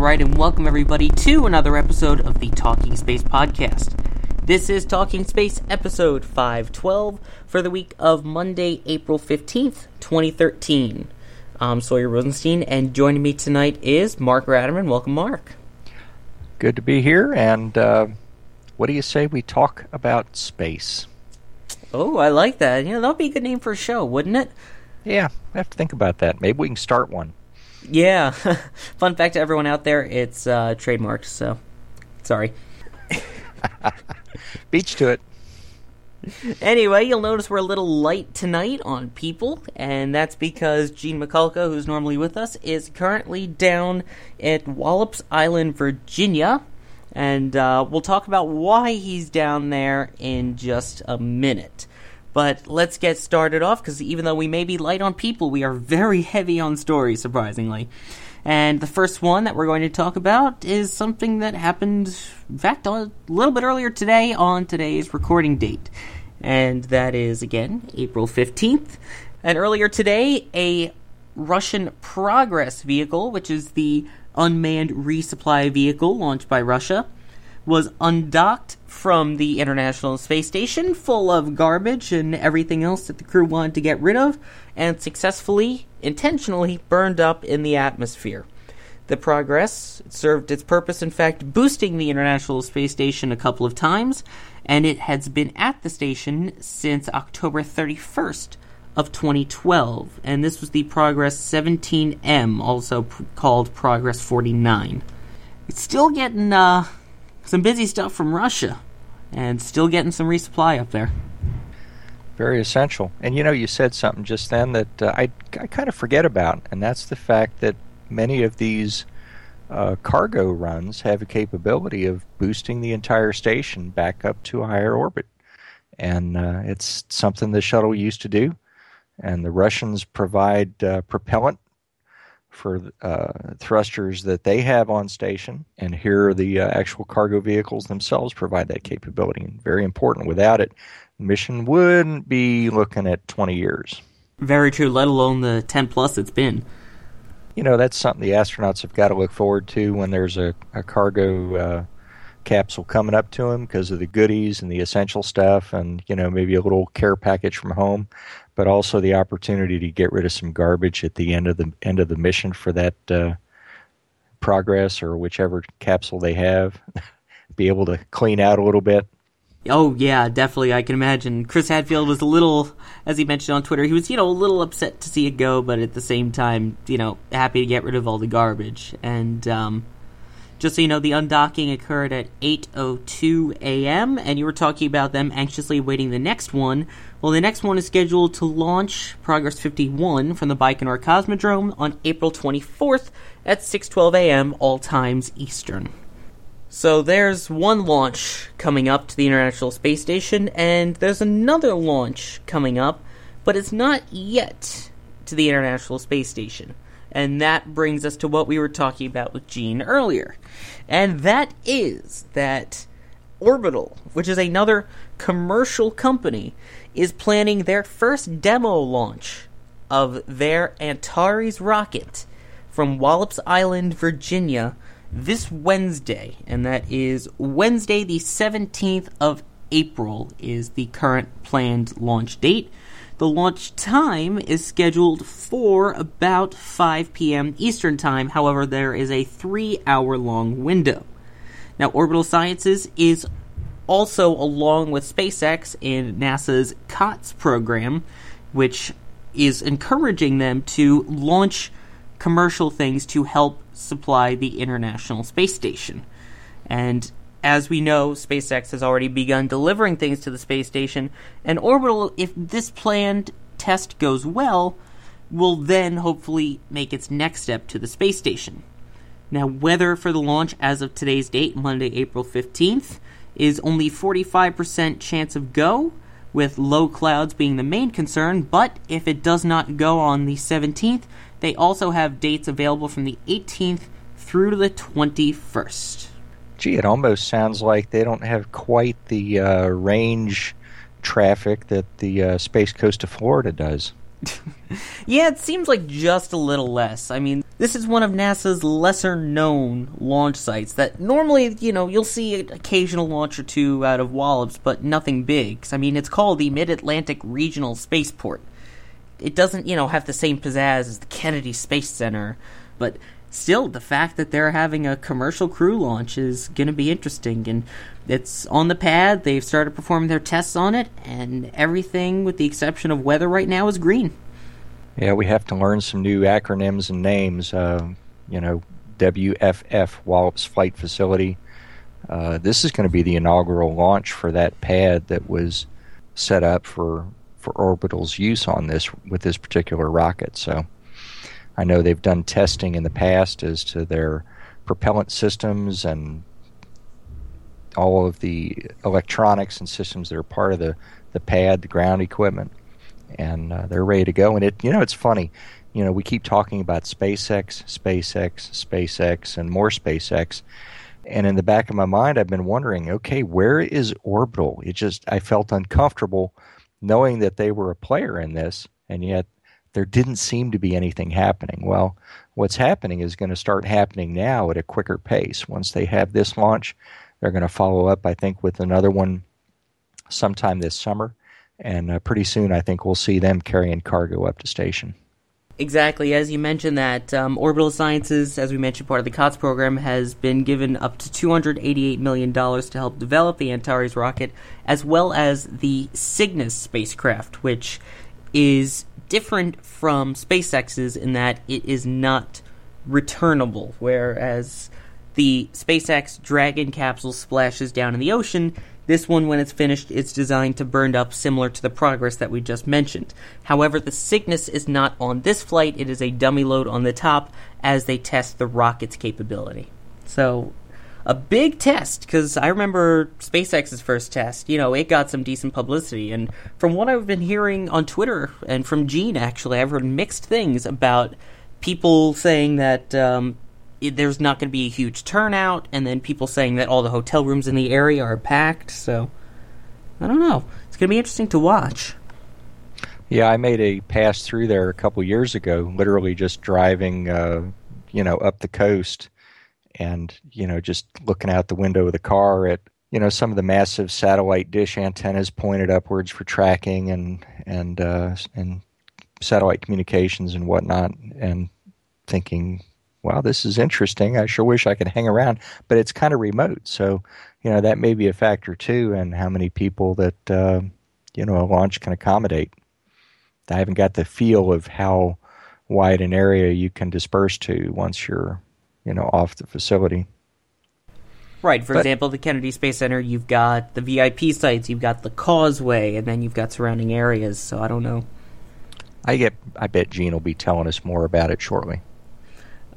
All right, and welcome everybody to another episode of the Talking Space podcast. This is Talking Space episode 512 for the week of Monday, April 15th, 2013. I'm Sawyer Rosenstein, and joining me tonight is Mark Ratterman. Welcome, Mark. Good to be here. And uh, what do you say we talk about space? Oh, I like that. You know, that would be a good name for a show, wouldn't it? Yeah, I have to think about that. Maybe we can start one. Yeah. Fun fact to everyone out there, it's uh, trademarked, so sorry. Beach to it. Anyway, you'll notice we're a little light tonight on people, and that's because Gene Mikulka, who's normally with us, is currently down at Wallops Island, Virginia, and uh, we'll talk about why he's down there in just a minute. But let's get started off because even though we may be light on people, we are very heavy on stories, surprisingly. And the first one that we're going to talk about is something that happened, in fact, a little bit earlier today on today's recording date. And that is, again, April 15th. And earlier today, a Russian Progress vehicle, which is the unmanned resupply vehicle launched by Russia, was undocked from the International Space Station full of garbage and everything else that the crew wanted to get rid of, and successfully, intentionally burned up in the atmosphere. The Progress served its purpose, in fact, boosting the International Space Station a couple of times, and it has been at the station since October 31st of 2012, and this was the Progress 17M, also called Progress 49. It's still getting uh, some busy stuff from Russia, and still getting some resupply up there. Very essential. And you know, you said something just then that uh, I, I kind of forget about, and that's the fact that many of these uh, cargo runs have a capability of boosting the entire station back up to a higher orbit. And uh, it's something the shuttle used to do. And the Russians provide uh, propellant for uh, thrusters that they have on station. And here, the uh, actual cargo vehicles themselves provide that capability. And very important. Without it, the mission wouldn't be looking at 20 years. Very true, let alone the 10 plus it's been. You know, that's something the astronauts have got to look forward to when there's a, a cargo uh, capsule coming up to him because of the goodies and the essential stuff and, you know, maybe a little care package from home, but also the opportunity to get rid of some garbage at the end of the end of the mission for that uh, progress or whichever capsule they have. Be able to clean out a little bit. Oh yeah, definitely. I can imagine. Chris Hadfield was a little, as he mentioned on Twitter, he was you know a little upset to see it go, but at the same time, you know, happy to get rid of all the garbage. And um, just so you know, the undocking occurred at 8:02 a.m. and you were talking about them anxiously awaiting the next one. Well, the next one is scheduled to launch Progress 51 from the Baikonur Cosmodrome on April 24th at 6:12 a.m. all times Eastern. So there's one launch coming up to the International Space Station, and there's another launch coming up, but it's not yet to the International Space Station. And that brings us to what we were talking about with Gene earlier. And that is that Orbital, which is another commercial company, is planning their first demo launch of their Antares rocket from Wallops Island, Virginia, this Wednesday, and that is Wednesday, the 17th of April, is the current planned launch date. The launch time is scheduled for about 5 p.m. Eastern Time, however, there is a three hour long window. Now, Orbital Sciences is also along with SpaceX in NASA's COTS program, which is encouraging them to launch commercial things to help supply the International Space Station. And as we know, SpaceX has already begun delivering things to the space station, and Orbital, if this planned test goes well, will then hopefully make its next step to the space station. Now, weather for the launch as of today's date, Monday, April 15th, is only 45% chance of go, with low clouds being the main concern, but if it does not go on the 17th, they also have dates available from the 18th through to the 21st. Gee, it almost sounds like they don't have quite the uh, range traffic that the uh, Space Coast of Florida does. yeah, it seems like just a little less. I mean, this is one of NASA's lesser known launch sites that normally, you know, you'll see an occasional launch or two out of Wallops, but nothing big. I mean, it's called the Mid Atlantic Regional Spaceport. It doesn't, you know, have the same pizzazz as the Kennedy Space Center, but still, the fact that they're having a commercial crew launch is going to be interesting. And it's on the pad. They've started performing their tests on it, and everything, with the exception of weather right now, is green. Yeah, we have to learn some new acronyms and names. Uh, you know, WFF, Wallops Flight Facility. Uh, this is going to be the inaugural launch for that pad that was set up for for orbital's use on this with this particular rocket. So I know they've done testing in the past as to their propellant systems and all of the electronics and systems that are part of the, the pad, the ground equipment, and uh, they're ready to go. And it, you know, it's funny. You know, we keep talking about SpaceX, SpaceX, SpaceX, and more SpaceX. And in the back of my mind, I've been wondering, okay, where is Orbital? It just, I felt uncomfortable knowing that they were a player in this, and yet there didn't seem to be anything happening. Well, what's happening is going to start happening now at a quicker pace. Once they have this launch, they're going to follow up, I think, with another one sometime this summer. And uh, pretty soon, I think we'll see them carrying cargo up to station. Exactly. As you mentioned, that um, Orbital Sciences, as we mentioned, part of the COTS program, has been given up to $288 million to help develop the Antares rocket, as well as the Cygnus spacecraft, which is different from SpaceX's in that it is not returnable, whereas the SpaceX Dragon capsule splashes down in the ocean. This one, when it's finished, it's designed to burn up similar to the Progress that we just mentioned. However, the Cygnus is not on this flight, it is a dummy load on the top as they test the rocket's capability. So, a big test, because I remember SpaceX's first test, you know, it got some decent publicity. And from what I've been hearing on Twitter and from Gene, actually, I've heard mixed things about people saying that um, it, there's not going to be a huge turnout, and then people saying that all the hotel rooms in the area are packed. So I don't know. It's going to be interesting to watch. Yeah, I made a pass through there a couple years ago, literally just driving, uh, you know, up the coast, and you know, just looking out the window of the car at you know some of the massive satellite dish antennas pointed upwards for tracking and and uh, and satellite communications and whatnot, and thinking, wow, this is interesting. I sure wish I could hang around, but it's kind of remote. So, you know, that may be a factor too, and how many people that, uh, you know, a launch can accommodate. I haven't got the feel of how wide an area you can disperse to once you're, you know, off the facility. Right. For but, example, the Kennedy Space Center, you've got the VIP sites, you've got the causeway, and then you've got surrounding areas. So I don't know. I get. I bet Gene will be telling us more about it shortly.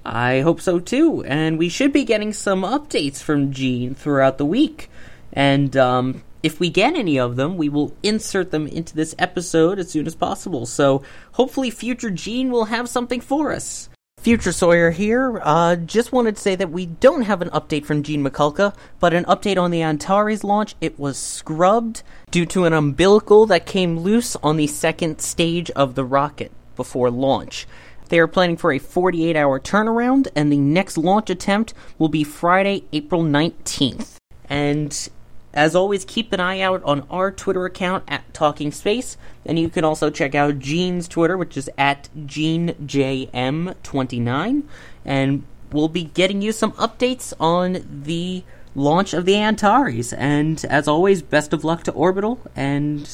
I hope so too, and we should be getting some updates from Gene throughout the week. And um, if we get any of them, we will insert them into this episode as soon as possible. So hopefully, future Gene will have something for us. Future Sawyer here. Uh, just wanted to say that we don't have an update from Gene Mikulka, but an update on the Antares launch. It was scrubbed due to an umbilical that came loose on the second stage of the rocket before launch. They are planning for a 48 hour turnaround, and the next launch attempt will be Friday, April 19th. And as always, keep an eye out on our Twitter account at Talking Space, and you can also check out Gene's Twitter, which is at GeneJM29, and we'll be getting you some updates on the launch of the Antares. And as always, best of luck to Orbital and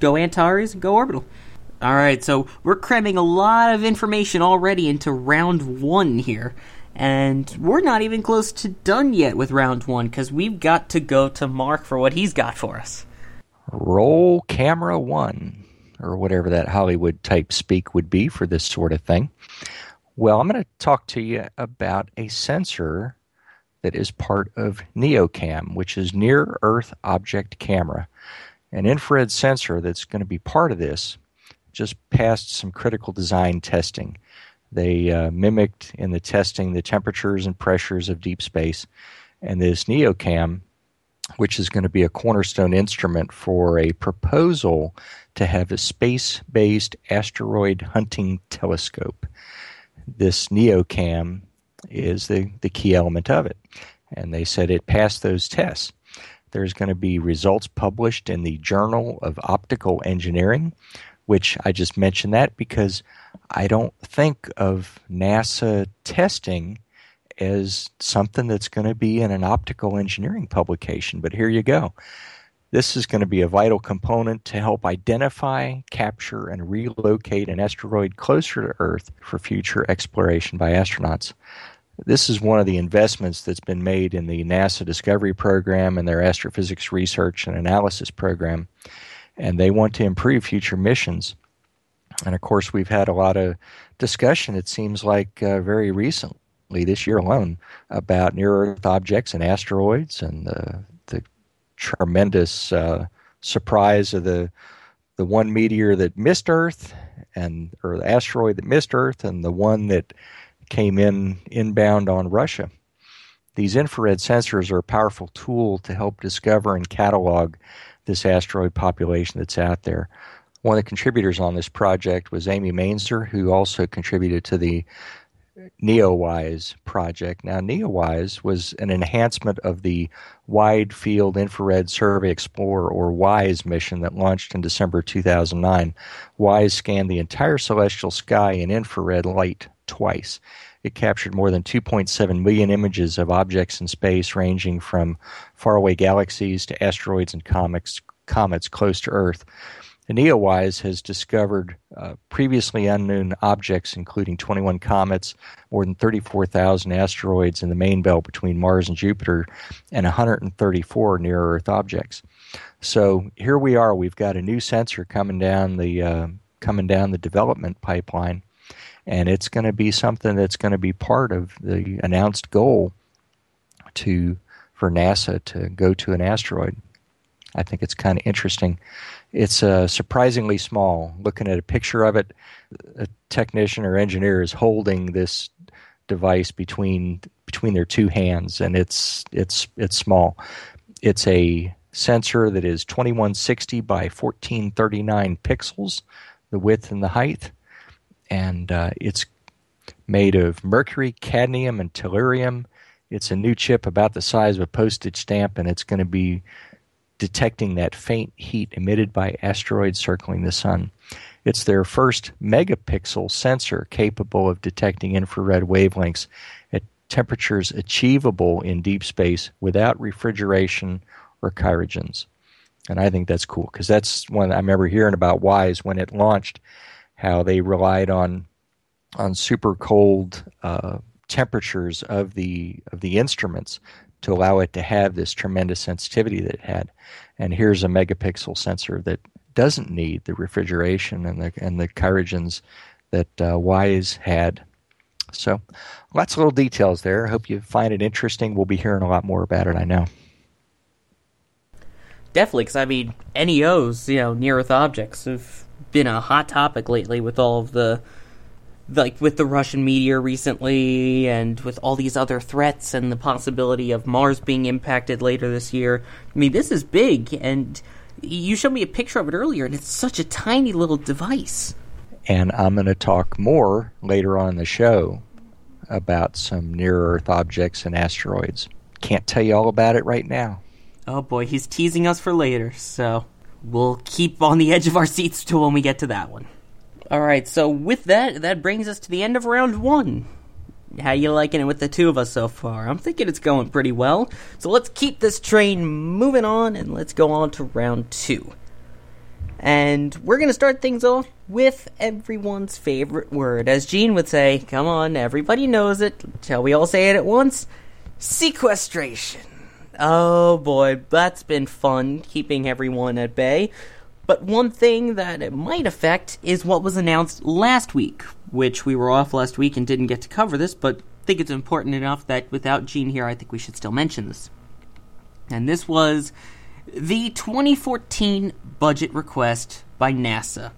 go Antares and go Orbital. All right, so we're cramming a lot of information already into round one here. And we're not even close to done yet with round one because we've got to go to Mark for what he's got for us. Roll camera one, or whatever that Hollywood type speak would be for this sort of thing. Well, I'm going to talk to you about a sensor that is part of NEOCAM, which is Near Earth Object Camera. An infrared sensor that's going to be part of this just passed some critical design testing. They uh, mimicked in the testing the temperatures and pressures of deep space. And this NEOCAM, which is going to be a cornerstone instrument for a proposal to have a space based asteroid hunting telescope. This NEOCAM is the, the key element of it. And they said it passed those tests. There's going to be results published in the Journal of Optical Engineering, which I just mentioned that because I don't think of NASA testing as something that's going to be in an optical engineering publication, but here you go. This is going to be a vital component to help identify, capture, and relocate an asteroid closer to Earth for future exploration by astronauts. This is one of the investments that's been made in the NASA Discovery Program and their Astrophysics Research and Analysis Program, and they want to improve future missions. And of course, we've had a lot of discussion, it seems like uh, very recently, this year alone, about near Earth objects and asteroids and the, the tremendous uh, surprise of the, the one meteor that missed Earth, and or the asteroid that missed Earth, and the one that came in inbound on Russia. These infrared sensors are a powerful tool to help discover and catalog this asteroid population that's out there. One of the contributors on this project was Amy Mainzer, who also contributed to the NEOWISE project. Now, NEOWISE was an enhancement of the Wide Field Infrared Survey Explorer, or WISE, mission that launched in December 2009. WISE scanned the entire celestial sky in infrared light twice. It captured more than 2.7 million images of objects in space, ranging from faraway galaxies to asteroids and comets, comets close to Earth. The NEOWISE has discovered uh, previously unknown objects, including 21 comets, more than 34,000 asteroids in the main belt between Mars and Jupiter, and 134 near Earth objects. So here we are. We've got a new sensor coming down the uh, coming down the development pipeline, and it's going to be something that's going to be part of the announced goal to for NASA to go to an asteroid. I think it's kind of interesting. It's uh, surprisingly small. Looking at a picture of it, a technician or engineer is holding this device between between their two hands, and it's it's it's small. It's a sensor that is 2160 by 1439 pixels, the width and the height, and uh, it's made of mercury, cadmium, and tellurium. It's a new chip about the size of a postage stamp, and it's going to be detecting that faint heat emitted by asteroids circling the sun. It's their first megapixel sensor capable of detecting infrared wavelengths at temperatures achievable in deep space without refrigeration or cryogens. And I think that's cool because that's one I remember hearing about WISE when it launched, how they relied on on super cold uh, temperatures of the of the instruments to allow it to have this tremendous sensitivity that it had. And here's a megapixel sensor that doesn't need the refrigeration and the and the cryogens that uh, Wise had. So, lots of little details there. I hope you find it interesting. We'll be hearing a lot more about it. I know. Definitely, because I mean, NEOs, you know, near Earth objects, have been a hot topic lately with all of the like with the Russian meteor recently and with all these other threats and the possibility of Mars being impacted later this year. I mean, this is big and you showed me a picture of it earlier and it's such a tiny little device. And I'm going to talk more later on in the show about some near Earth objects and asteroids. Can't tell you all about it right now. Oh boy, he's teasing us for later, so we'll keep on the edge of our seats till when we get to that one. All right, so with that, that brings us to the end of round one. How you liking it with the two of us so far? I'm thinking it's going pretty well. So let's keep this train moving on and let's go on to round two. And we're going to start things off with everyone's favorite word. As Gene would say, come on, everybody knows it. Shall we all say it at once? Sequestration. Oh boy, that's been fun keeping everyone at bay. But one thing that it might affect is what was announced last week, which we were off last week and didn't get to cover this, but I think it's important enough that without Gene here, I think we should still mention this. And this was the 2014 budget request by NASA.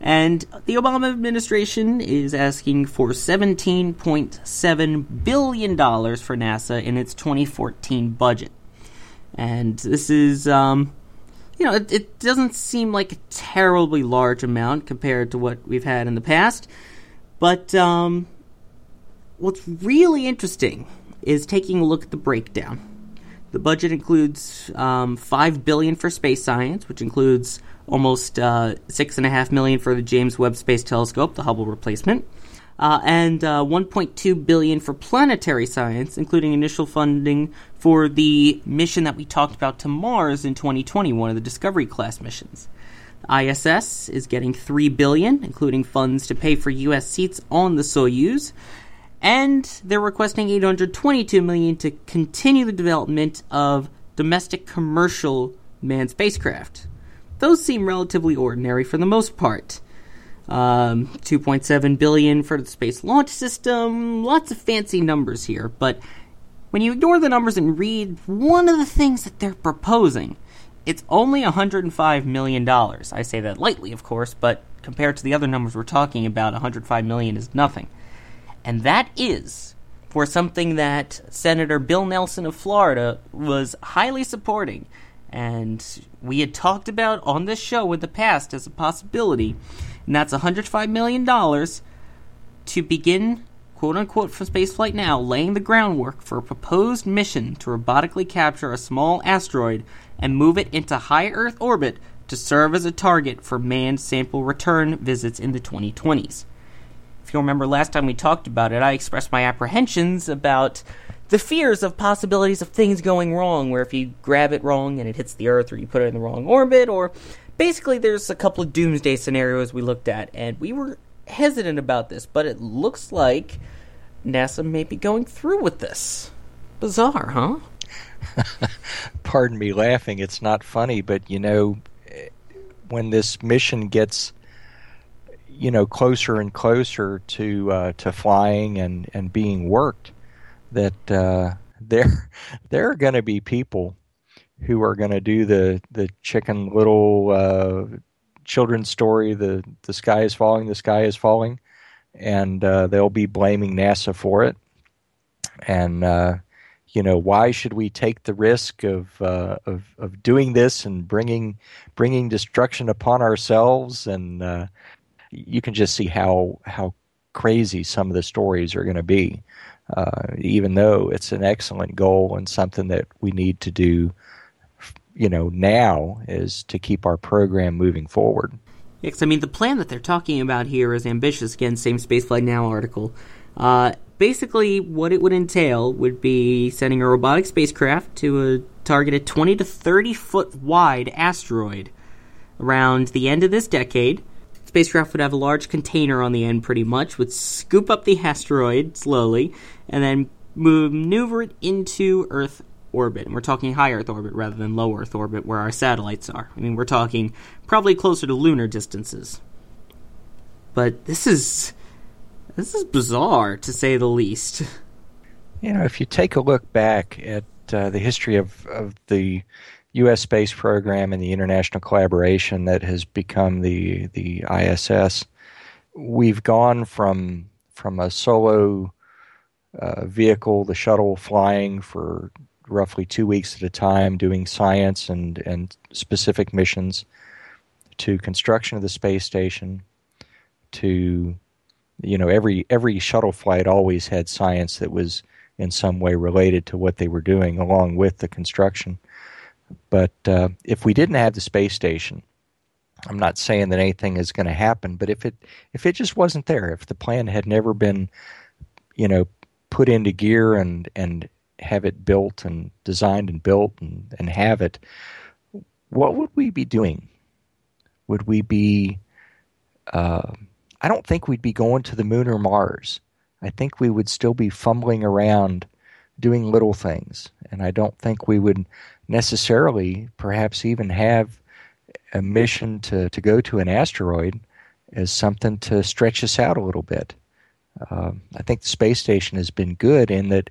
And the Obama administration is asking for $17.7 billion for NASA in its 2014 budget. And this is, um, you know, it, it, doesn't seem like a terribly large amount compared to what we've had in the past. But um, what's really interesting is taking a look at the breakdown. The budget includes um, five billion for space science, which includes almost uh, six and a half million for the James Webb Space Telescope, the Hubble replacement, uh, and uh, 1.2 billion for planetary science, including initial funding for the mission that we talked about to Mars in 2020, one of the Discovery class missions. ISS is getting 3 billion, including funds to pay for US seats on the Soyuz, and they're requesting 822 million to continue the development of domestic commercial manned spacecraft. Those seem relatively ordinary for the most part. Um, 2.7 billion for the space launch system. Lots of fancy numbers here, but when you ignore the numbers and read one of the things that they're proposing, it's only 105 million dollars. I say that lightly, of course, but compared to the other numbers we're talking about, 105 million is nothing and that is for something that Senator Bill Nelson of Florida was highly supporting. And we had talked about on this show in the past as a possibility, and that's $105 million to begin, quote unquote, from spaceflight now, laying the groundwork for a proposed mission to robotically capture a small asteroid and move it into high Earth orbit to serve as a target for manned sample return visits in the 2020s. If you remember last time we talked about it, I expressed my apprehensions about the fears of possibilities of things going wrong, where if you grab it wrong and it hits the Earth, or you put it in the wrong orbit, or basically there's a couple of doomsday scenarios we looked at, and we were hesitant about this, but it looks like NASA may be going through with this. Bizarre, huh? Pardon me laughing. It's not funny, but you know, when this mission gets you know closer and closer to uh, to flying and, and being worked that uh, there there are going to be people who are going to do the the chicken little uh, children's story the the sky is falling the sky is falling and uh, they'll be blaming NASA for it and uh, you know why should we take the risk of, uh, of of doing this and bringing bringing destruction upon ourselves and you can just see how how crazy some of the stories are going to be. Uh, even though it's an excellent goal and something that we need to do, you know, now is to keep our program moving forward. Yes, I mean the plan that they're talking about here is ambitious. Again, same Spaceflight Now article. Uh, basically, what it would entail would be sending a robotic spacecraft to a targeted 20 to 30 foot wide asteroid around the end of this decade spacecraft would have a large container on the end, pretty much, would scoop up the asteroid slowly, and then maneuver it into Earth orbit. And we're talking high Earth orbit rather than low Earth orbit where our satellites are. I mean, we're talking probably closer to lunar distances. But this is this is bizarre to say the least. You know, if you take a look back at uh, the history of, of the U.S. space program and the international collaboration that has become the the ISS, we've gone from from a solo uh, vehicle, the shuttle, flying for roughly two weeks at a time, doing science and and specific missions, to construction of the space station, to you know every every shuttle flight always had science that was in some way related to what they were doing, along with the construction but uh, if we didn't have the space station, I'm not saying that anything is going to happen, but if it if it just wasn't there, if the plan had never been, you know, put into gear and and have it built and designed and built and, and have it, what would we be doing? Would we be? Uh, I don't think we'd be going to the moon or Mars. I think we would still be fumbling around doing little things. And I don't think we would necessarily perhaps even have a mission to, to go to an asteroid as something to stretch us out a little bit. Um, I think the space station has been good in that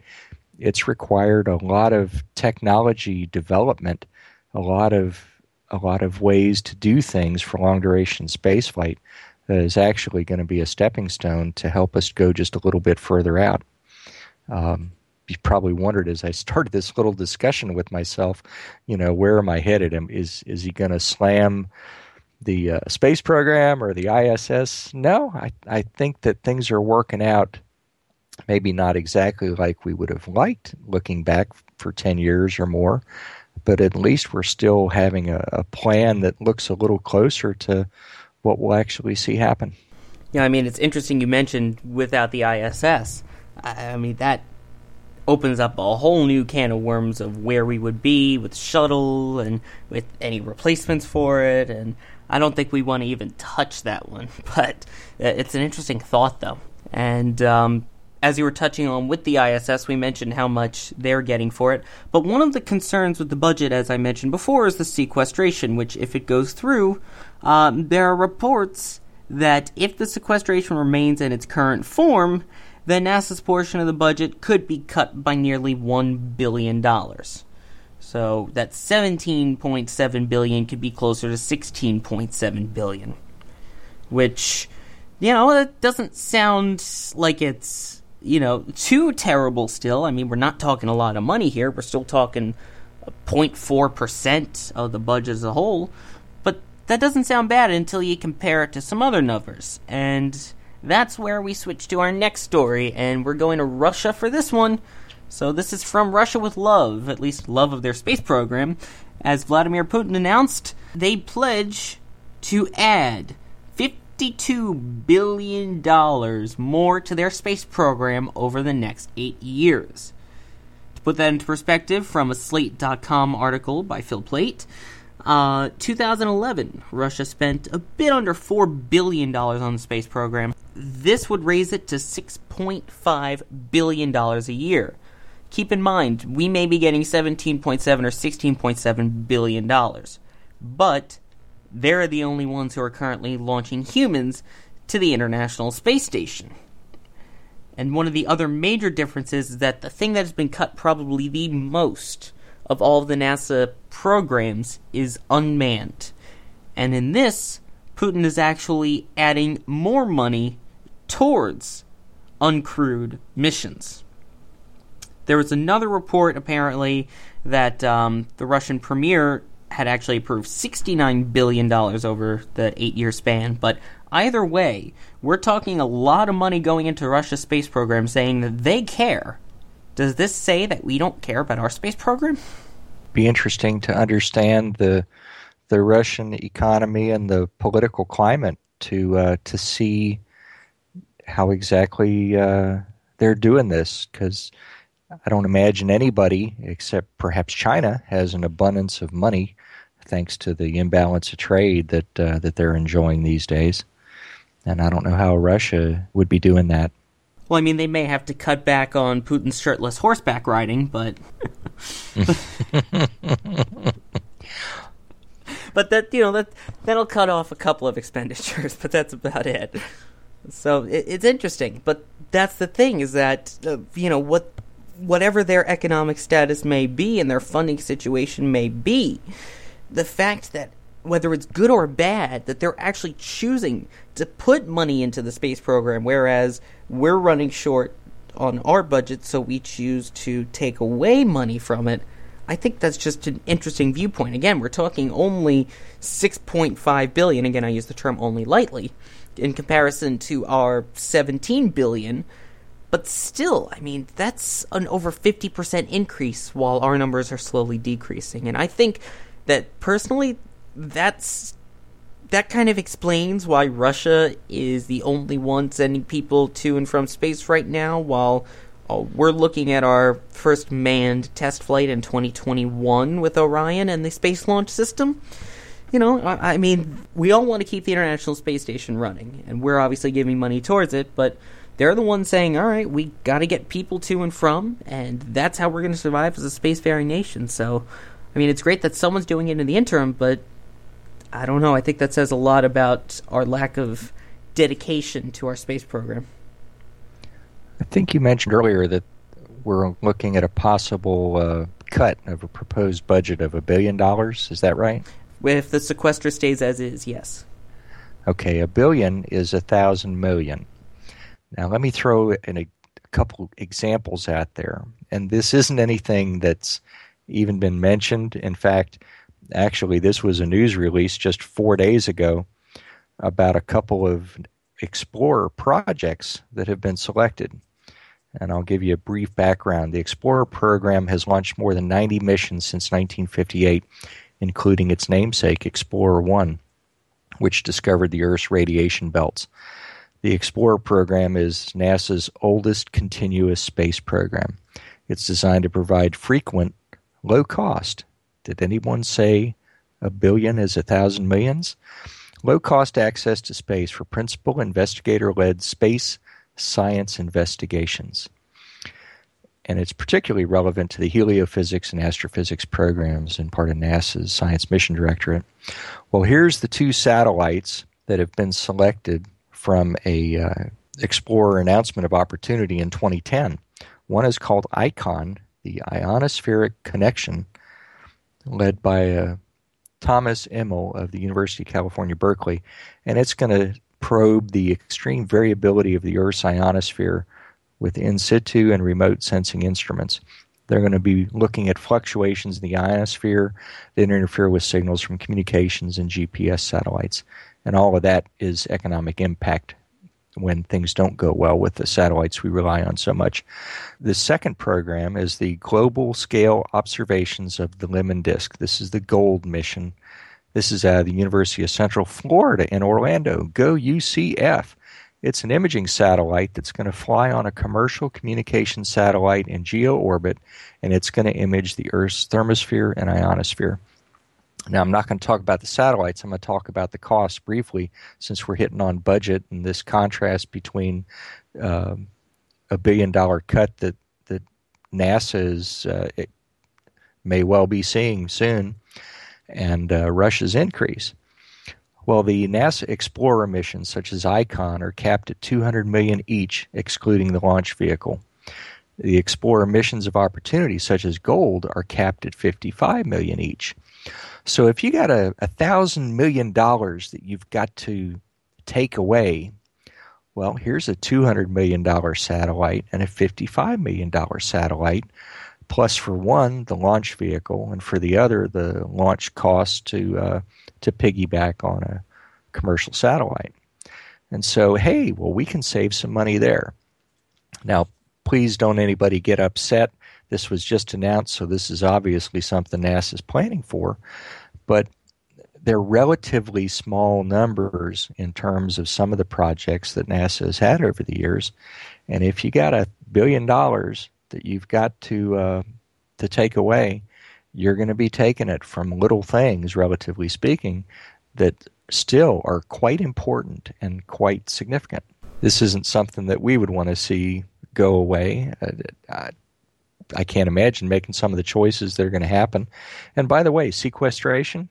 it's required a lot of technology development, a lot of a lot of ways to do things for long duration spaceflight that is actually going to be a stepping stone to help us go just a little bit further out. Um, probably wondered as I started this little discussion with myself, you know, where am I headed? Is is he going to slam the uh, space program or the ISS? No, I I think that things are working out. Maybe not exactly like we would have liked looking back for 10 years or more, but at least we're still having a, a plan that looks a little closer to what we'll actually see happen. Yeah, I mean, it's interesting you mentioned without the ISS. I, I mean, that opens up a whole new can of worms of where we would be with shuttle and with any replacements for it and I don't think we want to even touch that one but it's an interesting thought though. And um, as you were touching on with the ISS we mentioned how much they're getting for it but one of the concerns with the budget as I mentioned before is the sequestration which if it goes through um, there are reports that if the sequestration remains in its current form then NASA's portion of the budget could be cut by nearly $1 billion. So that 17.7 billion could be closer to 16.7 billion. Which, you know, that doesn't sound like it's, you know, too terrible still. I mean, we're not talking a lot of money here. We're still talking 0.4% of the budget as a whole. But that doesn't sound bad until you compare it to some other numbers. And that's where we switch to our next story, and we're going to Russia for this one. So, this is from Russia with love, at least love of their space program. As Vladimir Putin announced, they pledge to add $52 billion more to their space program over the next eight years. To put that into perspective, from a Slate.com article by Phil Plait, uh, 2011, Russia spent a bit under $4 billion on the space program. This would raise it to $6.5 billion a year. Keep in mind, we may be getting 17.7 or 16.7 billion dollars, but they're the only ones who are currently launching humans to the International Space Station. And one of the other major differences is that the thing that has been cut probably the most of all of the NASA programs is unmanned. And in this, Putin is actually adding more money towards uncrewed missions. There was another report, apparently, that um, the Russian premier had actually approved $69 billion over the eight year span. But either way, we're talking a lot of money going into Russia's space program saying that they care does this say that we don't care about our space program? Be interesting to understand the the Russian economy and the political climate to uh, to see how exactly uh, they're doing this because I don't imagine anybody except perhaps China has an abundance of money thanks to the imbalance of trade that uh, that they're enjoying these days, and I don't know how Russia would be doing that. Well, I mean, they may have to cut back on Putin's shirtless horseback riding, but. but that you know that that'll cut off a couple of expenditures, but that's about it. So it, it's interesting, but that's the thing is that uh, you know what whatever their economic status may be and their funding situation may be, the fact that whether it's good or bad, that they're actually choosing to put money into the space program, whereas we're running short on our budget, so we choose to take away money from it. I think that's just an interesting viewpoint. Again, we're talking only 6.5 billion. Again, I use the term only lightly in comparison to our 17 billion. But still, I mean, that's an over 50% increase while our numbers are slowly decreasing. And I think that personally, that's that kind of explains why Russia is the only one sending people to and from space right now, while uh, we're looking at our first manned test flight in 2021 with Orion and the Space Launch System. You know, I, I mean, we all want to keep the International Space Station running, and we're obviously giving money towards it, but they're the ones saying, all right, we got to get people to and from, and that's how we're going to survive as a spacefaring nation. So, I mean, it's great that someone's doing it in the interim, but I don't know. I think that says a lot about our lack of dedication to our space program. I think you mentioned earlier that we're looking at a possible uh, cut of a proposed budget of a billion dollars. Is that right? If the sequester stays as is, yes. Okay, a billion is a thousand million. Now, let me throw in a, a couple examples out there. And this isn't anything that's even been mentioned. In fact, actually, this was a news release just four days ago about a couple of Explorer projects that have been selected. And I'll give you a brief background. The Explorer program has launched more than 90 missions since 1958, including its namesake, Explorer 1, which discovered the Earth's radiation belts. The Explorer program is NASA's oldest continuous space program. It's designed to provide frequent, low cost. Did anyone say a billion is a thousand millions? Low cost access to space for principal investigator led space science investigations. And it's particularly relevant to the heliophysics and astrophysics programs and part of NASA's Science Mission Directorate. Well, here's the two satellites that have been selected from a uh, Explorer announcement of opportunity in 2010. One is called ICON, the Ionospheric Connection, led by uh, Thomas Immel of the University of California, Berkeley, and it's going to probe the extreme variability of the Earth's ionosphere with in situ and remote sensing instruments. They're going to be looking at fluctuations in the ionosphere that interfere with signals from communications and GPS satellites. And all of that is economic impact when things don't go well with the satellites we rely on so much. The second program is the Global Scale Observations of the Limb and Disk. This is the GOLD mission. This is at the University of Central Florida in Orlando. Go UCF. It's an imaging satellite that's going to fly on a commercial communication satellite in geo orbit, and it's going to image the Earth's thermosphere and ionosphere. Now, I'm not going to talk about the satellites. I'm going to talk about the cost briefly, since we're hitting on budget and this contrast between uh, a billion dollar cut that that NASA is uh, may well be seeing soon, and uh, Russia's increase. Well, the NASA Explorer missions, such as ICON, are capped at 200 million each, excluding the launch vehicle. The Explorer missions of opportunity, such as Gold, are capped at 55 million each. So if you got a, a thousand million dollars that you've got to take away, well, here's a $200 million satellite and a $55 million satellite, plus for one, the launch vehicle, and for the other, the launch cost to, uh, to piggyback on a commercial satellite. And so, hey, well, we can save some money there. Now, please don't anybody get upset. This was just announced, so this is obviously something NASA is planning for. But they're relatively small numbers in terms of some of the projects that NASA has had over the years. And if you got a billion dollars that you've got to uh, to take away, you're going to be taking it from little things, relatively speaking, that still are quite important and quite significant. This isn't something that we would want to see go away. Uh, I can't imagine making some of the choices that are going to happen. And by the way, sequestration.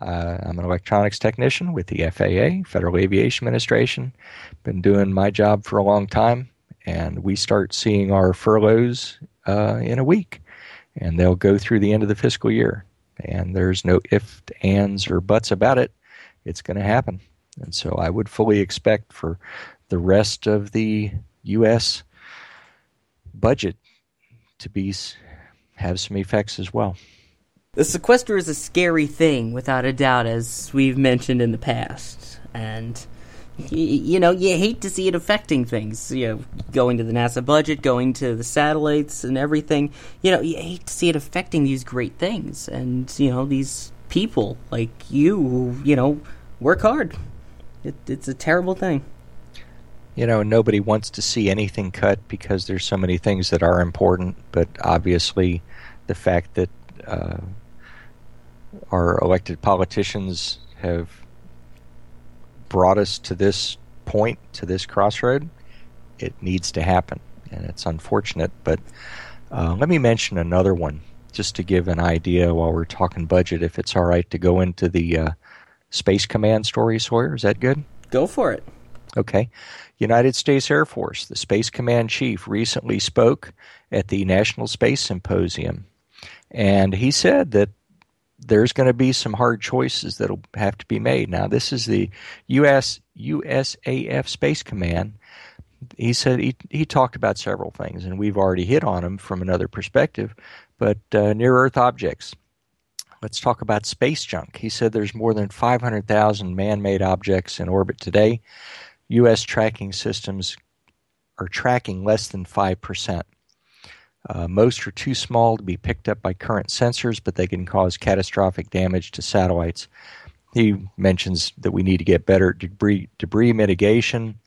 Uh, I'm an electronics technician with the FAA, Federal Aviation Administration. Been doing my job for a long time, and we start seeing our furloughs uh, in a week, and they'll go through the end of the fiscal year. And there's no ifs, ands, or buts about it. It's going to happen. And so I would fully expect for the rest of the U.S. budget to be have some effects as well. The sequester is a scary thing, without a doubt, as we've mentioned in the past, and you know you hate to see it affecting things. You know, going to the NASA budget, going to the satellites, and everything. You know, you hate to see it affecting these great things, and you know these people like you, who you know work hard. It, it's a terrible thing. You know, nobody wants to see anything cut because there's so many things that are important. But obviously, the fact that uh, our elected politicians have brought us to this point, to this crossroad, it needs to happen. And it's unfortunate. But uh, let me mention another one just to give an idea while we're talking budget, if it's all right to go into the uh, Space Command story, Sawyer. Is that good? Go for it. Okay. United States Air Force, the Space Command Chief, recently spoke at the National Space Symposium. And he said that there's going to be some hard choices that'll have to be made. Now, this is the US USAF Space Command. He said he, he talked about several things, and we've already hit on them from another perspective. But uh, near Earth objects, let's talk about space junk. He said there's more than 500,000 man made objects in orbit today. U.S. tracking systems are tracking less than 5%. Uh, most are too small to be picked up by current sensors, but they can cause catastrophic damage to satellites. He mentions that we need to get better debris, debris mitigation.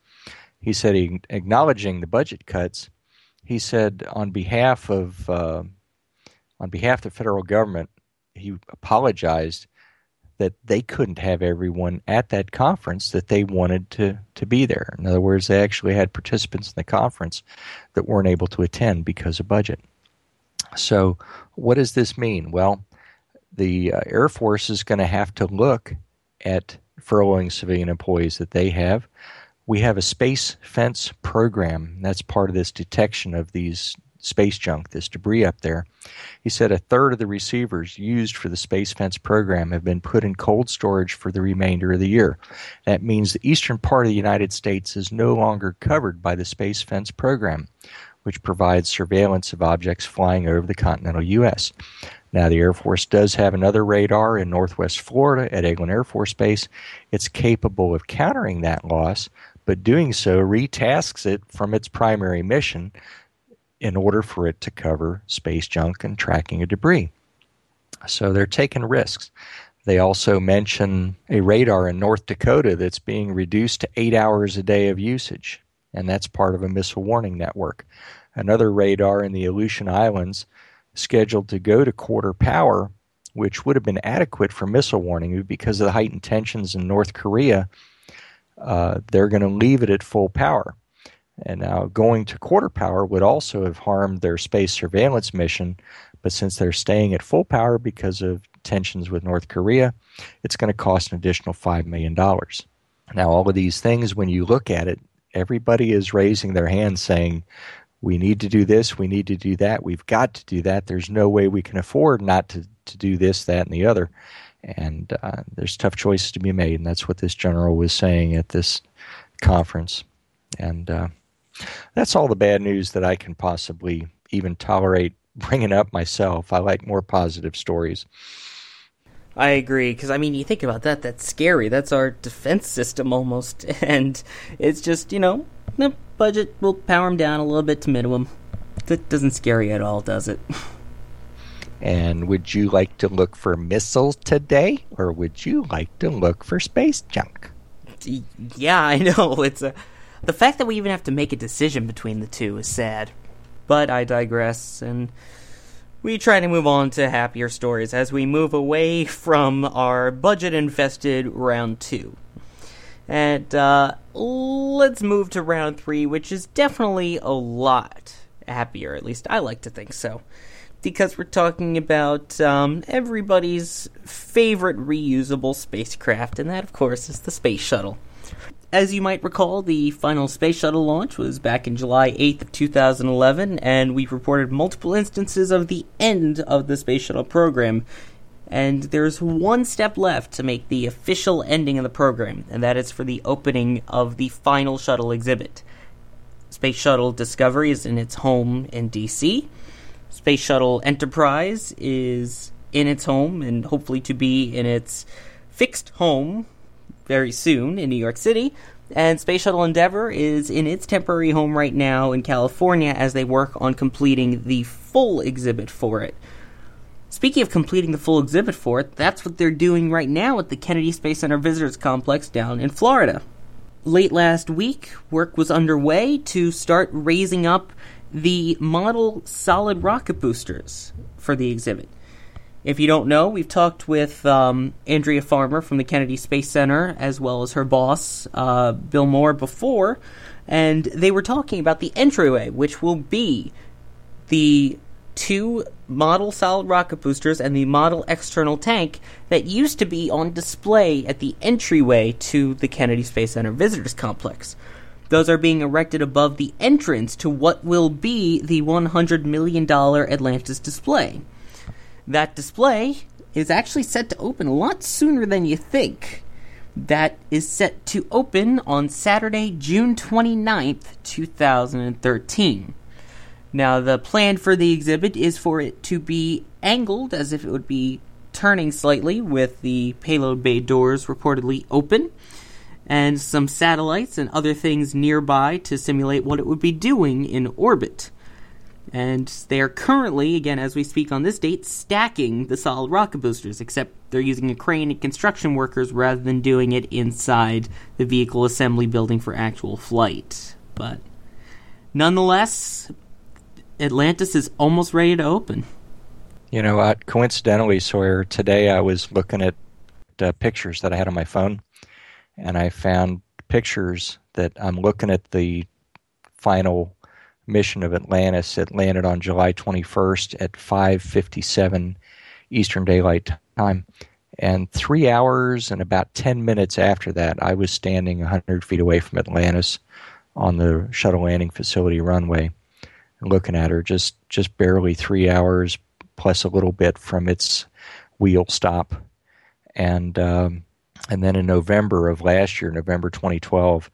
He said, he, acknowledging the budget cuts, he said on behalf of uh, on behalf of the federal government, he apologized that they couldn't have everyone at that conference that they wanted to, to be there. In other words, they actually had participants in the conference that weren't able to attend because of budget. So, what does this mean? Well, the uh, Air Force is going to have to look at furloughing civilian employees that they have. We have a space fence program that's part of this detection of these space junk, this debris up there. He said a third of the receivers used for the Space Fence program have been put in cold storage for the remainder of the year. That means the eastern part of the United States is no longer covered by the Space Fence program, which provides surveillance of objects flying over the continental U.S. Now, the Air Force does have another radar in northwest Florida at Eglin Air Force Base. It's capable of countering that loss, but doing so retasks it from its primary mission in order for it to cover space junk and tracking of debris. So they're taking risks. They also mention a radar in North Dakota that's being reduced to eight hours a day of usage, and that's part of a missile warning network. Another radar in the Aleutian Islands scheduled to go to quarter power, which would have been adequate for missile warning because of the heightened tensions in North Korea. Uh, they're going to leave it at full power. And now going to quarter power would also have harmed their space surveillance mission, but since they're staying at full power because of tensions with North Korea, it's going to cost an additional $5 million. Now, all of these things, when you look at it, everybody is raising their hands saying, we need to do this, we need to do that, we've got to do that. There's no way we can afford not to, to do this, that, and the other. And uh, there's tough choices to be made, and that's what this general was saying at this conference. And uh, that's all the bad news that I can possibly even tolerate bringing up myself. I like more positive stories. I agree because I mean, you think about that. That's scary. That's our defense system almost, and it's just you know, the budget will power them down a little bit to minimum. That doesn't scare you at all, does it? And would you like to look for missiles today, or would you like to look for space junk? Yeah, I know. It's a the fact that we even have to make a decision between the two is sad. But I digress, and we try to move on to happier stories as we move away from our budget infested round two. And uh, let's move to round three, which is definitely a lot happier. At least I like to think so. Because we're talking about um, everybody's favorite reusable spacecraft, and that, of course, is the Space Shuttle. As you might recall, the final Space Shuttle launch was back in July 8th of 2011, and we've reported multiple instances of the end of the Space Shuttle program. And there's one step left to make the official ending of the program, and that is for the opening of the final shuttle exhibit. Space Shuttle Discovery is in its home in DC. Space Shuttle Enterprise is in its home and hopefully to be in its fixed home very soon in New York City. And Space Shuttle Endeavour is in its temporary home right now in California as they work on completing the full exhibit for it. Speaking of completing the full exhibit for it, that's what they're doing right now at the Kennedy Space Center Visitors Complex down in Florida. late last week, work was underway to start raising up the model solid rocket boosters for the exhibit. If you don't know, we've talked with um, Andrea Farmer from the Kennedy Space Center, as well as her boss, uh, Bill Moore, before, and they were talking about the entryway, which will be the two model solid rocket boosters and the model external tank that used to be on display at the entryway to the Kennedy Space Center Visitors Complex. Those are being erected above the entrance to what will be the $100 million Atlantis display. That display is actually set to open a lot sooner than you think. That is set to open on Saturday, June 29th, 2013. Now, the plan for the exhibit is for it to be angled as if it would be turning slightly, with the payload bay doors reportedly open, and some satellites and other things nearby to simulate what it would be doing in orbit. And they are currently, again, as we speak on this date, stacking the solid rocket boosters, except they're using a crane and construction workers rather than doing it inside the vehicle assembly building for actual flight. But nonetheless, Atlantis is almost ready to open. You know what? Coincidentally, Sawyer, today I was looking at uh, pictures that I had on my phone, and I found pictures that I'm looking at the final mission of Atlantis. It landed on July 21st at 5:57 Eastern Daylight Time, and three hours and about 10 minutes after that, I was standing 100 feet away from Atlantis on the shuttle landing facility runway looking at her just just barely three hours plus a little bit from its wheel stop and um, and then in November of last year November 2012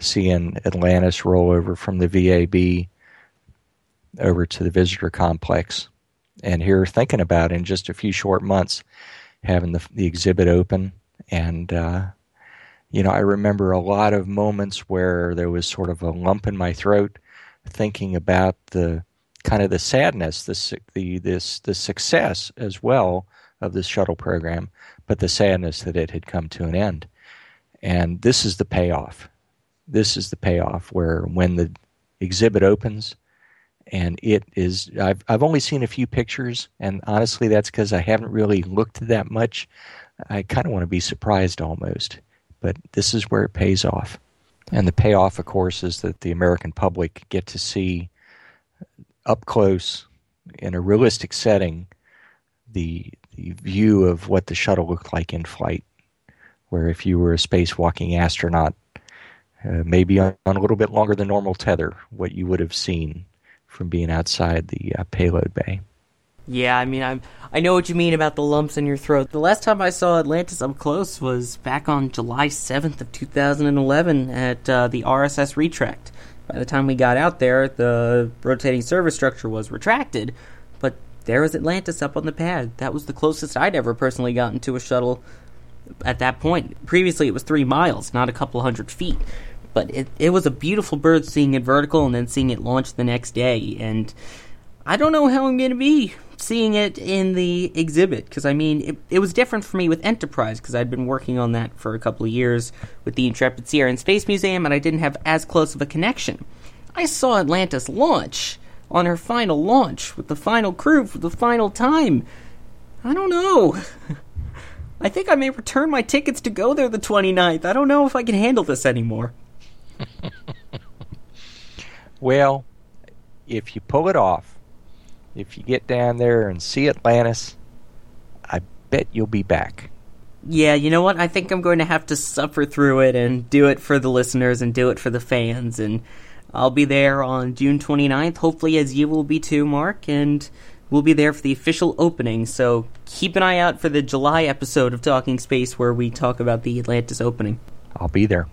seeing Atlantis roll over from the VAB over to the visitor complex and here thinking about in just a few short months having the, the exhibit open and uh, you know I remember a lot of moments where there was sort of a lump in my throat thinking about the kind of the sadness, the the this the success as well of this shuttle program, but the sadness that it had come to an end. And this is the payoff. This is the payoff where when the exhibit opens and it is I've I've only seen a few pictures and honestly that's cuz I haven't really looked that much. I kind of want to be surprised almost. But this is where it pays off. And the payoff, of course, is that the American public get to see up close in a realistic setting the, the view of what the shuttle looked like in flight. Where if you were a spacewalking astronaut, uh, maybe on, on, a little bit longer than normal tether, what you would have seen from being outside the uh, payload bay. Yeah, I mean, I I know what you mean about the lumps in your throat. The last time I saw Atlantis up close was back on July 7th of 2011 at uh, the RSS retract. By the time we got out there, the rotating service structure was retracted, but there was Atlantis up on the pad. That was the closest I'd ever personally gotten to a shuttle at that point. Previously, it was three miles, not a couple hundred feet. But it, it was a beautiful bird seeing it vertical and then seeing it launch the next day. And I don't know how I'm going to be seeing it in the exhibit because I mean it, it, was different for me with Enterprise because I'd been working on that for a couple of years with the Intrepid Air and Space Museum and I didn't have as close of a connection. I saw Atlantis launch on her final launch with the final crew for the final time. I don't know. I think I may return my tickets to go there the 29th. I don't know if I can handle this anymore. well, if you pull it off, if you get down there and see Atlantis, I bet you'll be back. Yeah, you know what? I think I'm going to have to suffer through it and do it for the listeners and do it for the fans. And I'll be there on June 29th, hopefully, as you will be too, Mark. And we'll be there for the official opening. So keep an eye out for the July episode of Talking Space where we talk about the Atlantis opening. I'll be there.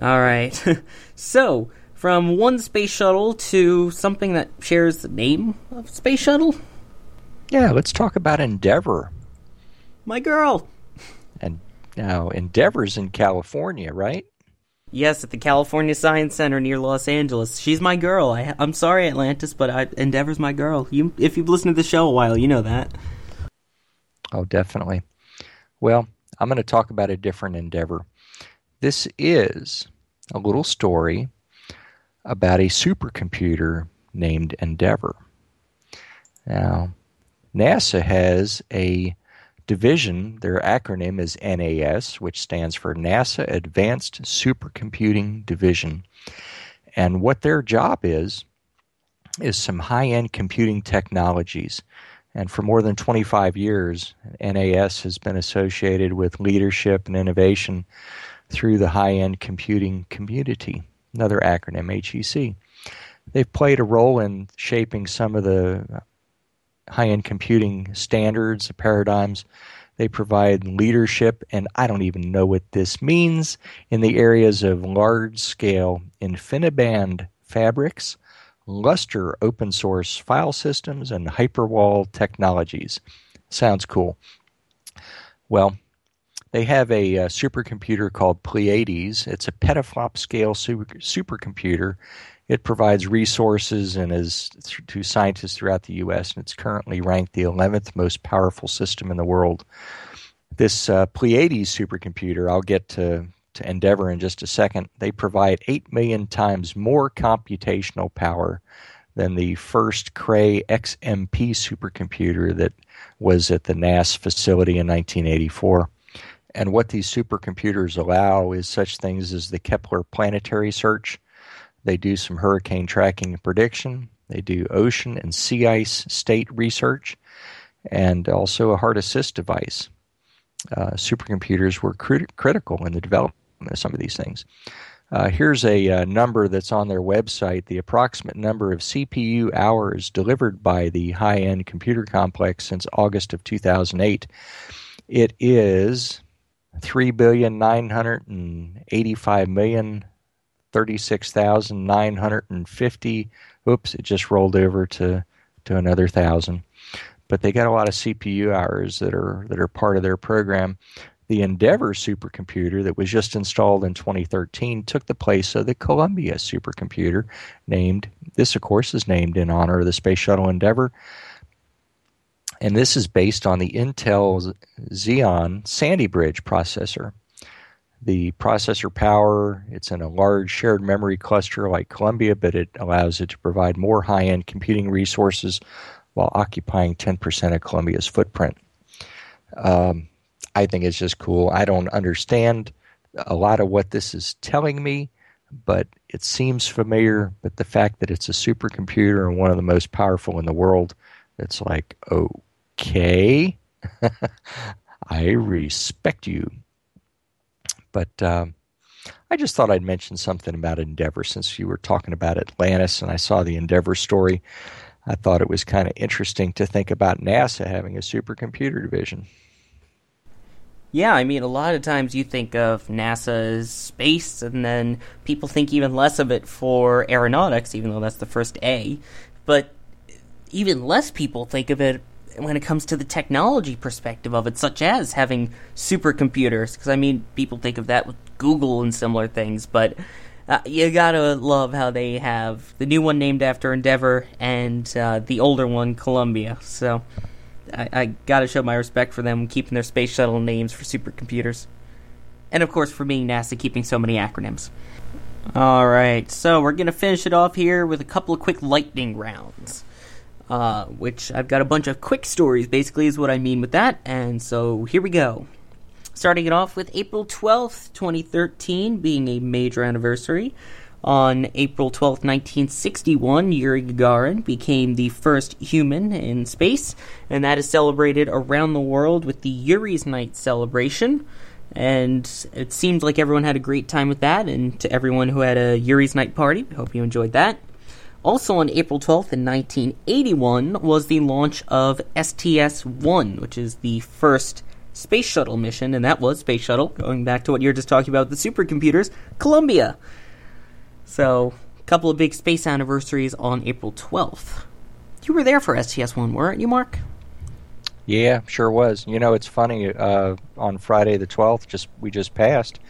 All right. so from one space shuttle to something that shares the name of space shuttle? Yeah, let's talk about Endeavour. My girl. And now Endeavour's in California, right? Yes, at the California Science Center near Los Angeles. She's my girl. I, am sorry, Atlantis, but I, Endeavour's my girl. You, if you've listened to the show a while, you know that. Oh, definitely. Well, I'm going to talk about a different Endeavour this is a little story about a supercomputer named Endeavour. Now, NASA has a division, their acronym is NAS, which stands for NASA Advanced Supercomputing Division. And what their job is, is some high end computing technologies. And for more than 25 years, NAS has been associated with leadership and innovation through the high end computing community, another acronym, HEC. They've played a role in shaping some of the high end computing standards, paradigms. They provide leadership, and I don't even know what this means, in the areas of large scale InfiniBand fabrics, Lustre open source file systems, and Hyperwall technologies. Sounds cool. Well, they have a, a, uh, supercomputer called Pleiades. It's a petaflop scale super, supercomputer. It provides resources and is to scientists throughout the U.S. and it's currently ranked the 11th most powerful system in the world. This uh, Pleiades supercomputer, I'll get to to Endeavour in just a second. They provide 8 million times more computational power than the first Cray XMP supercomputer that was at the NAS facility in 1984. And what these supercomputers allow is such things as the Kepler planetary search. They do some hurricane tracking and prediction. They do ocean and sea ice state research, and also a heart assist device. Uh, supercomputers were crit- critical in the development of some of these things. Uh, here's a uh, number that's on their website the approximate number of CPU hours delivered by the high end computer complex since August of 2008. It is three billion nine hundred and eighty-five million thirty-six thousand nine hundred and fifty. Oops, it just rolled over to to another thousand. But they got a lot of CPU hours that are that are part of their program. The Endeavour supercomputer that was just installed in 2013 took the place of the Columbia supercomputer, named this, of course, is named in honor of the Space Shuttle Endeavour and this is based on the Intel Xeon Sandy Bridge processor. The processor power, it's in a large shared memory cluster like Columbia, but it allows it to provide more high end computing resources while occupying 10% of Columbia's footprint. Um, I think it's just cool. I don't understand a lot of what this is telling me, but it seems familiar. But the fact that it's a supercomputer and one of the most powerful in the world, it's like, oh, okay, I respect you. But um, I just thought I'd mention something about Endeavour since you were talking about Atlantis and I saw the Endeavour story. I thought it was kind of interesting to think about NASA having a supercomputer division. Yeah, I mean, a lot of times you think of NASA as space, and then people think even less of it for aeronautics, even though that's the first A. But even less people think of it when it comes to the technology perspective of it, such as having supercomputers. Because I mean, people think of that with Google and similar things, but uh, you gotta love how they have the new one named after Endeavour and uh, the older one Columbia. So I, I gotta show my respect for them keeping their space shuttle names for supercomputers, and of course for being NASA keeping so many acronyms. All right, so we're gonna finish it off here with a couple of quick lightning rounds uh, which I've got a bunch of quick stories, basically, is what I mean with that. And so here we go. Starting it off with April 12th, 2013, being a major anniversary. On April 12th, 1961, Yuri Gagarin became the first human in space, and that is celebrated around the world with the Yuri's Night celebration. And it seems like everyone had a great time with that, and to everyone who had a Yuri's Night party, I hope you enjoyed that. Also on April 12th in 1981 was the launch of STS-1, which is the first space shuttle mission, and that was Space Shuttle, going back to what you were just talking about, the supercomputers, Columbia. So, a couple of big space anniversaries on April 12th. You were there for STS-1, weren't you, Mark? Yeah, sure was. You know, it's funny. Uh, on Friday the 12th, just we just passed,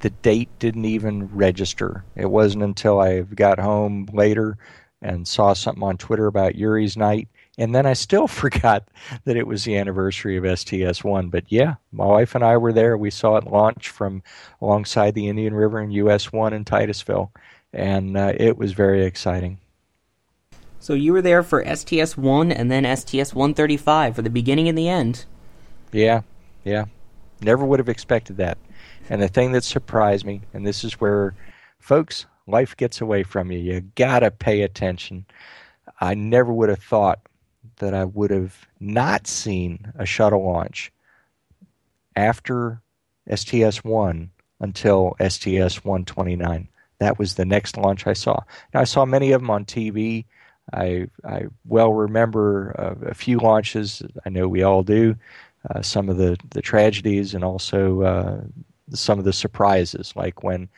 the date didn't even register. It wasn't until I got home later and saw something on Twitter about Yuri's night. And then I still forgot that it was the anniversary of STS 1. But yeah, my wife and I were there. We saw it launch from alongside the Indian River in US 1 in Titusville. And uh, it was very exciting. So you were there for STS 1 and then STS 135 for the beginning and the end. Yeah, yeah. Never would have expected that. And the thing that surprised me, and this is where, folks, life gets away from you. You gotta pay attention. I never would have thought that I would have not seen a shuttle launch after STS 1 until STS 129. That was the next launch I saw. Now, I saw many of them on TV. I, I well remember uh, a few launches. I know we all do. Uh, some of the, the tragedies and also uh, some of the surprises, like when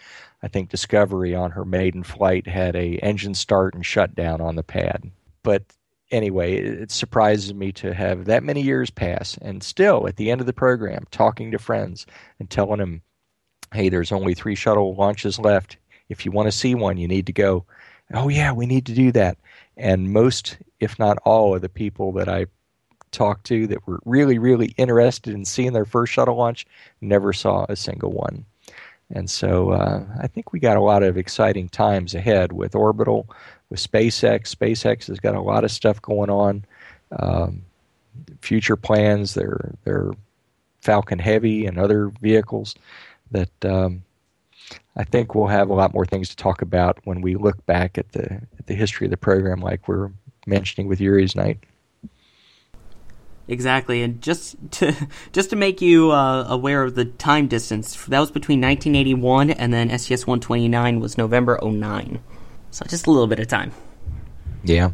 I think Discovery on her maiden flight had a engine start and shutdown on the pad. But anyway, it surprises me to have that many years pass and still at the end of the program talking to friends and telling them, hey, there's only three shuttle launches left. If you want to see one, you need to go. Oh, yeah, we need to do that. And most, if not all, of the people that I talked to that were really, really interested in seeing their first shuttle launch never saw a single one. And so uh, I think we got a lot of exciting times ahead with Orbital, with SpaceX. SpaceX has got a lot of stuff going on. Um, future plans, their their Falcon Heavy and other vehicles that um, I think we'll have a lot more things to talk about when we look back at the at the history of the program, like we're mentioning with Yuri's night. Exactly, and just to just to make you uh, aware of the time distance, that was between 1981 and then STS 129 was November 09. So just a little bit of time. Yeah.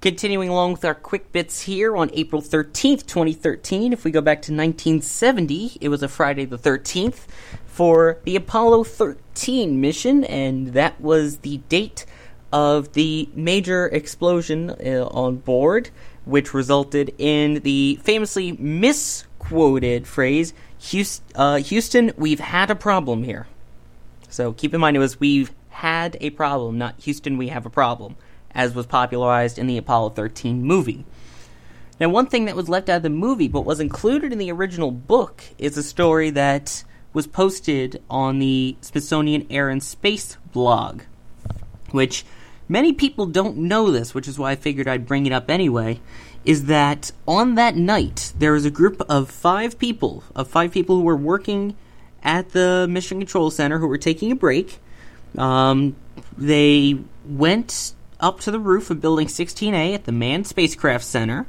Continuing along with our quick bits here on April 13th, 2013, if we go back to 1970, it was a Friday the 13th for the Apollo 13 mission, and that was the date of the major explosion uh, on board which resulted in the famously misquoted phrase, Houston, uh, Houston, we've had a problem here. So keep in mind it was we've had a problem, not Houston, we have a problem, as was popularized in the Apollo 13 movie. Now, one thing that was left out of the movie but was included in the original book is a story that was posted on the Smithsonian Air and Space blog, which many people don't know this, which is why I figured I'd bring it up anyway, is that on that night there was a group of five people, of five people who were working at the Mission Control Center who were taking a break. Um, they went up to the roof of Building 16A at the Manned Spacecraft Center,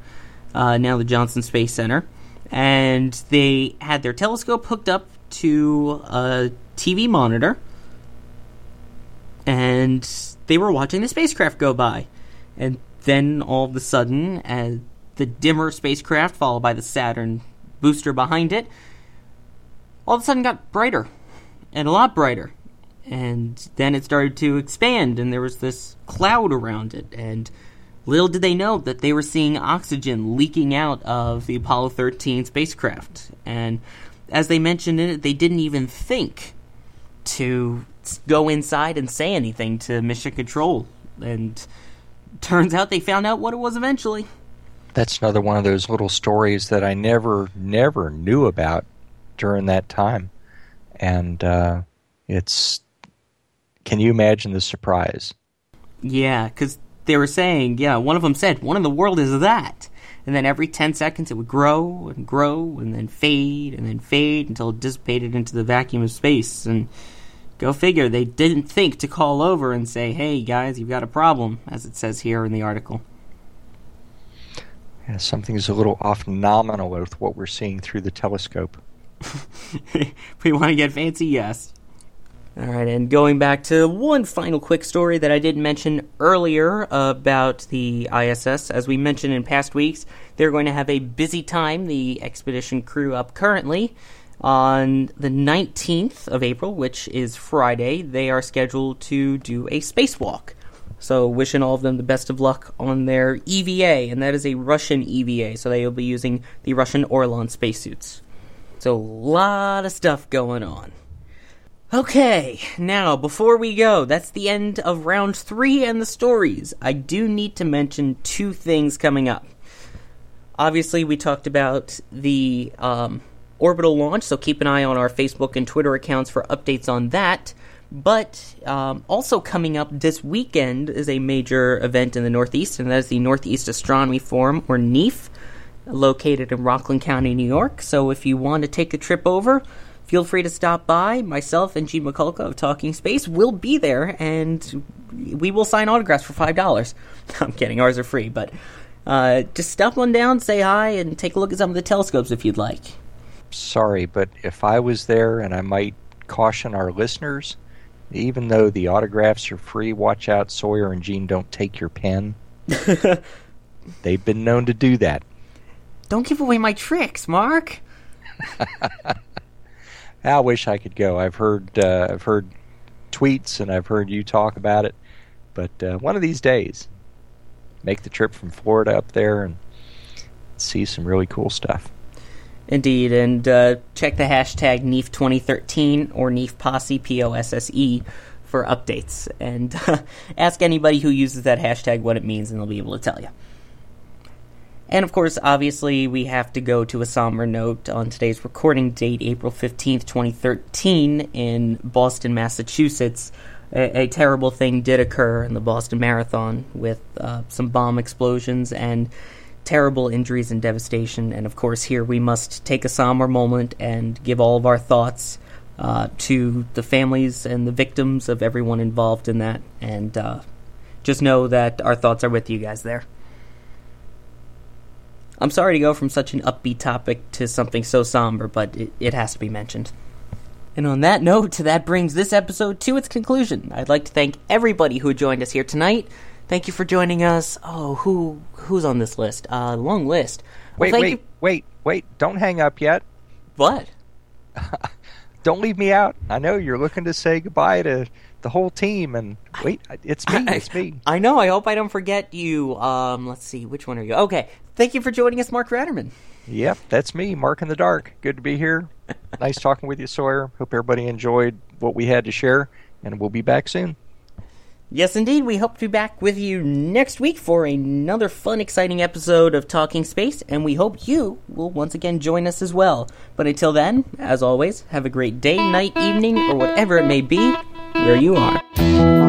uh, now the Johnson Space Center, and they had their telescope hooked up to a TV monitor, and they were watching the spacecraft go by. And then all of a sudden, as the dimmer spacecraft, followed by the Saturn booster behind it, all of a sudden got brighter and a lot brighter. And then it started to expand, and there was this cloud around it. And little did they know that they were seeing oxygen leaking out of the Apollo 13 spacecraft. And as they mentioned in it, they didn't even think to go inside and say anything to Mission Control. And turns out they found out what it was eventually. That's another one of those little stories that I never, never knew about during that time. And uh, it's. Can you imagine the surprise? Yeah, because they were saying, yeah, one of them said, one in the world is that. And then every 10 seconds it would grow and grow and then fade and then fade until it dissipated into the vacuum of space. And Go figure, they didn't think to call over and say, hey guys, you've got a problem, as it says here in the article. Yeah, something is a little off nominal with what we're seeing through the telescope. we want to get fancy, yes. All right, and going back to one final quick story that I did mention earlier about the ISS. As we mentioned in past weeks, they're going to have a busy time, the expedition crew up currently. On the 19th of April, which is Friday, they are scheduled to do a spacewalk. So, wishing all of them the best of luck on their EVA, and that is a Russian EVA, so they will be using the Russian Orlan spacesuits. So, a lot of stuff going on. Okay, now before we go, that's the end of round three and the stories. I do need to mention two things coming up. Obviously, we talked about the um, orbital launch, so keep an eye on our Facebook and Twitter accounts for updates on that. But um, also coming up this weekend is a major event in the Northeast, and that is the Northeast Astronomy Forum, or NEAF, located in Rockland County, New York. So if you want to take a trip over, feel free to stop by. Myself and Gene Mikulka of Talking Space will be there, and we will sign autographs for five dollars. I'm kidding, ours are free, but uh, just stop on down, say hi, and take a look at some of the telescopes if you'd like. Sorry, but if I was there, and I might caution our listeners, even though the autographs are free, watch out, Sawyer and Gene don't take your pen. They've been known to do that. Don't give away my tricks, Mark. I wish I could go. I've heard uh, I've heard tweets and I've heard you talk about it, but uh, one of these days, make the trip from Florida up there and see some really cool stuff. Indeed, and uh, check the hashtag NEAF2013 or NEAF Posse P O S S E for updates, and ask anybody who uses that hashtag what it means, and they'll be able to tell you. And of course, obviously, we have to go to a somber note on today's recording date, April 15th, 2013, in Boston, Massachusetts. A, a terrible thing did occur in the Boston Marathon with uh, some bomb explosions and terrible injuries and devastation. And of course, here we must take a somber moment and give all of our thoughts uh, to the families and the victims of everyone involved in that. And uh, just know that our thoughts are with you guys there. I'm sorry to go from such an upbeat topic to something so somber, but it, it has to be mentioned. And on that note, that brings this episode to its conclusion. I'd like to thank everybody who joined us here tonight. Thank you for joining us. Oh, who who's on this list? Uh, long list. Well, Wait, wait, you- wait, wait! Don't hang up yet. What? Don't leave me out. I know you're looking to say goodbye to the whole team, and wait, it's me. It's me. I know. I hope I don't forget you. Um, let's see. Which one are you? Okay. Thank you for joining us, Mark Ratterman. Yep, that's me, Mark in the Dark. Good to be here. nice talking with you, Sawyer. Hope everybody enjoyed what we had to share, and we'll be back soon. Yes, indeed. We hope to be back with you next week for another fun, exciting episode of Talking Space, and we hope you will once again join us as well. But until then, as always, have a great day, night, evening, or whatever it may be, where you are.